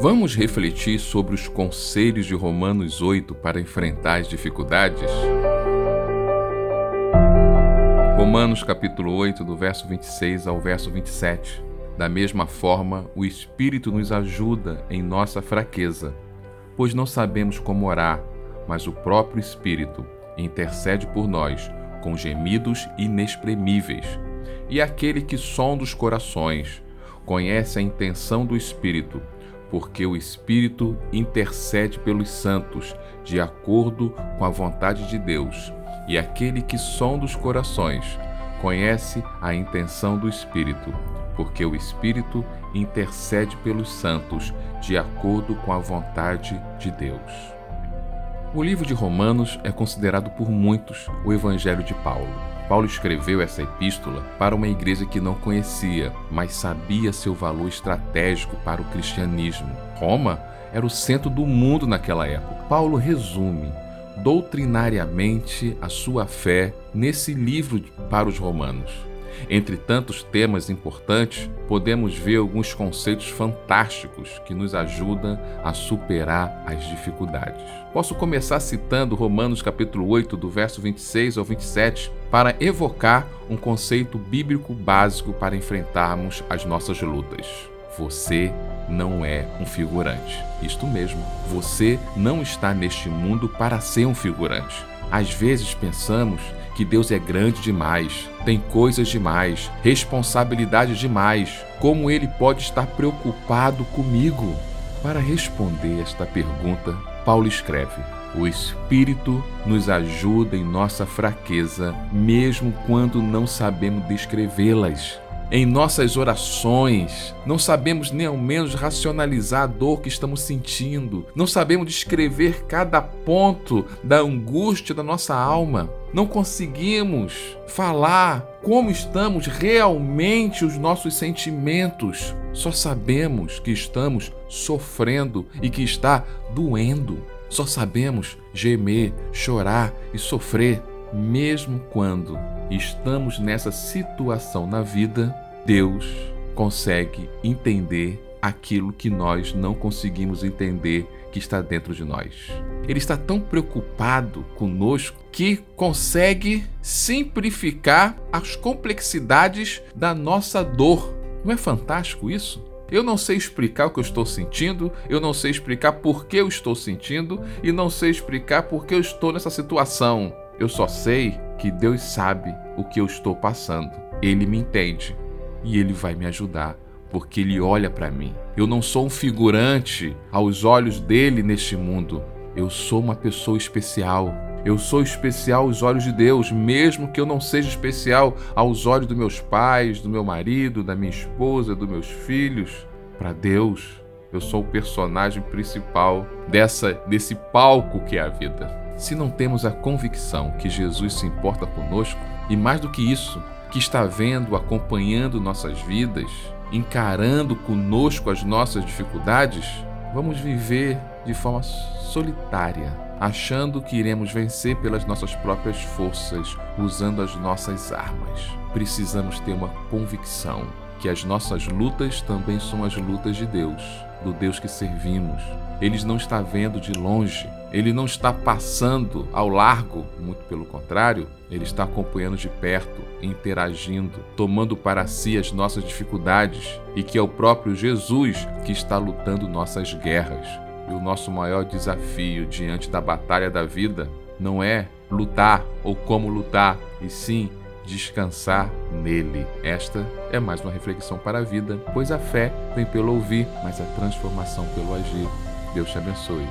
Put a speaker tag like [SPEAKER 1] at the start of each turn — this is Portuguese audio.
[SPEAKER 1] Vamos refletir sobre os conselhos de Romanos 8 para enfrentar as dificuldades? Romanos capítulo 8, do verso 26 ao verso 27. Da mesma forma, o Espírito nos ajuda em nossa fraqueza, pois não sabemos como orar, mas o próprio Espírito intercede por nós com gemidos inexprimíveis. E aquele que sonda os corações conhece a intenção do Espírito, porque o Espírito intercede pelos santos, de acordo com a vontade de Deus. E aquele que sonda os corações conhece a intenção do Espírito, porque o Espírito intercede pelos santos, de acordo com a vontade de Deus. O livro de Romanos é considerado por muitos o Evangelho de Paulo. Paulo escreveu essa epístola para uma igreja que não conhecia, mas sabia seu valor estratégico para o cristianismo. Roma era o centro do mundo naquela época. Paulo resume doutrinariamente a sua fé nesse livro para os romanos. Entre tantos temas importantes, podemos ver alguns conceitos fantásticos que nos ajudam a superar as dificuldades. Posso começar citando Romanos capítulo 8, do verso 26 ao 27, para evocar um conceito bíblico básico para enfrentarmos as nossas lutas. Você não é um figurante. Isto mesmo, você não está neste mundo para ser um figurante. Às vezes pensamos que Deus é grande demais, tem coisas demais, responsabilidade demais. Como ele pode estar preocupado comigo? Para responder esta pergunta, Paulo escreve: O Espírito nos ajuda em nossa fraqueza, mesmo quando não sabemos descrevê-las. Em nossas orações, não sabemos nem ao menos racionalizar a dor que estamos sentindo, não sabemos descrever cada ponto da angústia da nossa alma, não conseguimos falar como estamos realmente os nossos sentimentos, só sabemos que estamos sofrendo e que está doendo. Só sabemos gemer, chorar e sofrer, mesmo quando estamos nessa situação na vida, Deus consegue entender aquilo que nós não conseguimos entender que está dentro de nós. Ele está tão preocupado conosco que consegue simplificar as complexidades da nossa dor. Não é fantástico isso? Eu não sei explicar o que eu estou sentindo, eu não sei explicar por que eu estou sentindo e não sei explicar por que eu estou nessa situação. Eu só sei que Deus sabe o que eu estou passando. Ele me entende e ele vai me ajudar, porque ele olha para mim. Eu não sou um figurante aos olhos dele neste mundo. Eu sou uma pessoa especial. Eu sou especial aos olhos de Deus, mesmo que eu não seja especial aos olhos dos meus pais, do meu marido, da minha esposa, dos meus filhos. Para Deus, eu sou o personagem principal dessa desse palco que é a vida se não temos a convicção que Jesus se importa conosco e, mais do que isso, que está vendo, acompanhando nossas vidas, encarando conosco as nossas dificuldades, vamos viver de forma solitária, achando que iremos vencer pelas nossas próprias forças, usando as nossas armas. Precisamos ter uma convicção que as nossas lutas também são as lutas de Deus, do Deus que servimos. Ele não está vendo de longe, ele não está passando ao largo, muito pelo contrário, ele está acompanhando de perto, interagindo, tomando para si as nossas dificuldades e que é o próprio Jesus que está lutando nossas guerras. E o nosso maior desafio diante da batalha da vida não é lutar ou como lutar, e sim descansar nele. Esta é mais uma reflexão para a vida, pois a fé vem pelo ouvir, mas a transformação pelo agir. Deus te abençoe.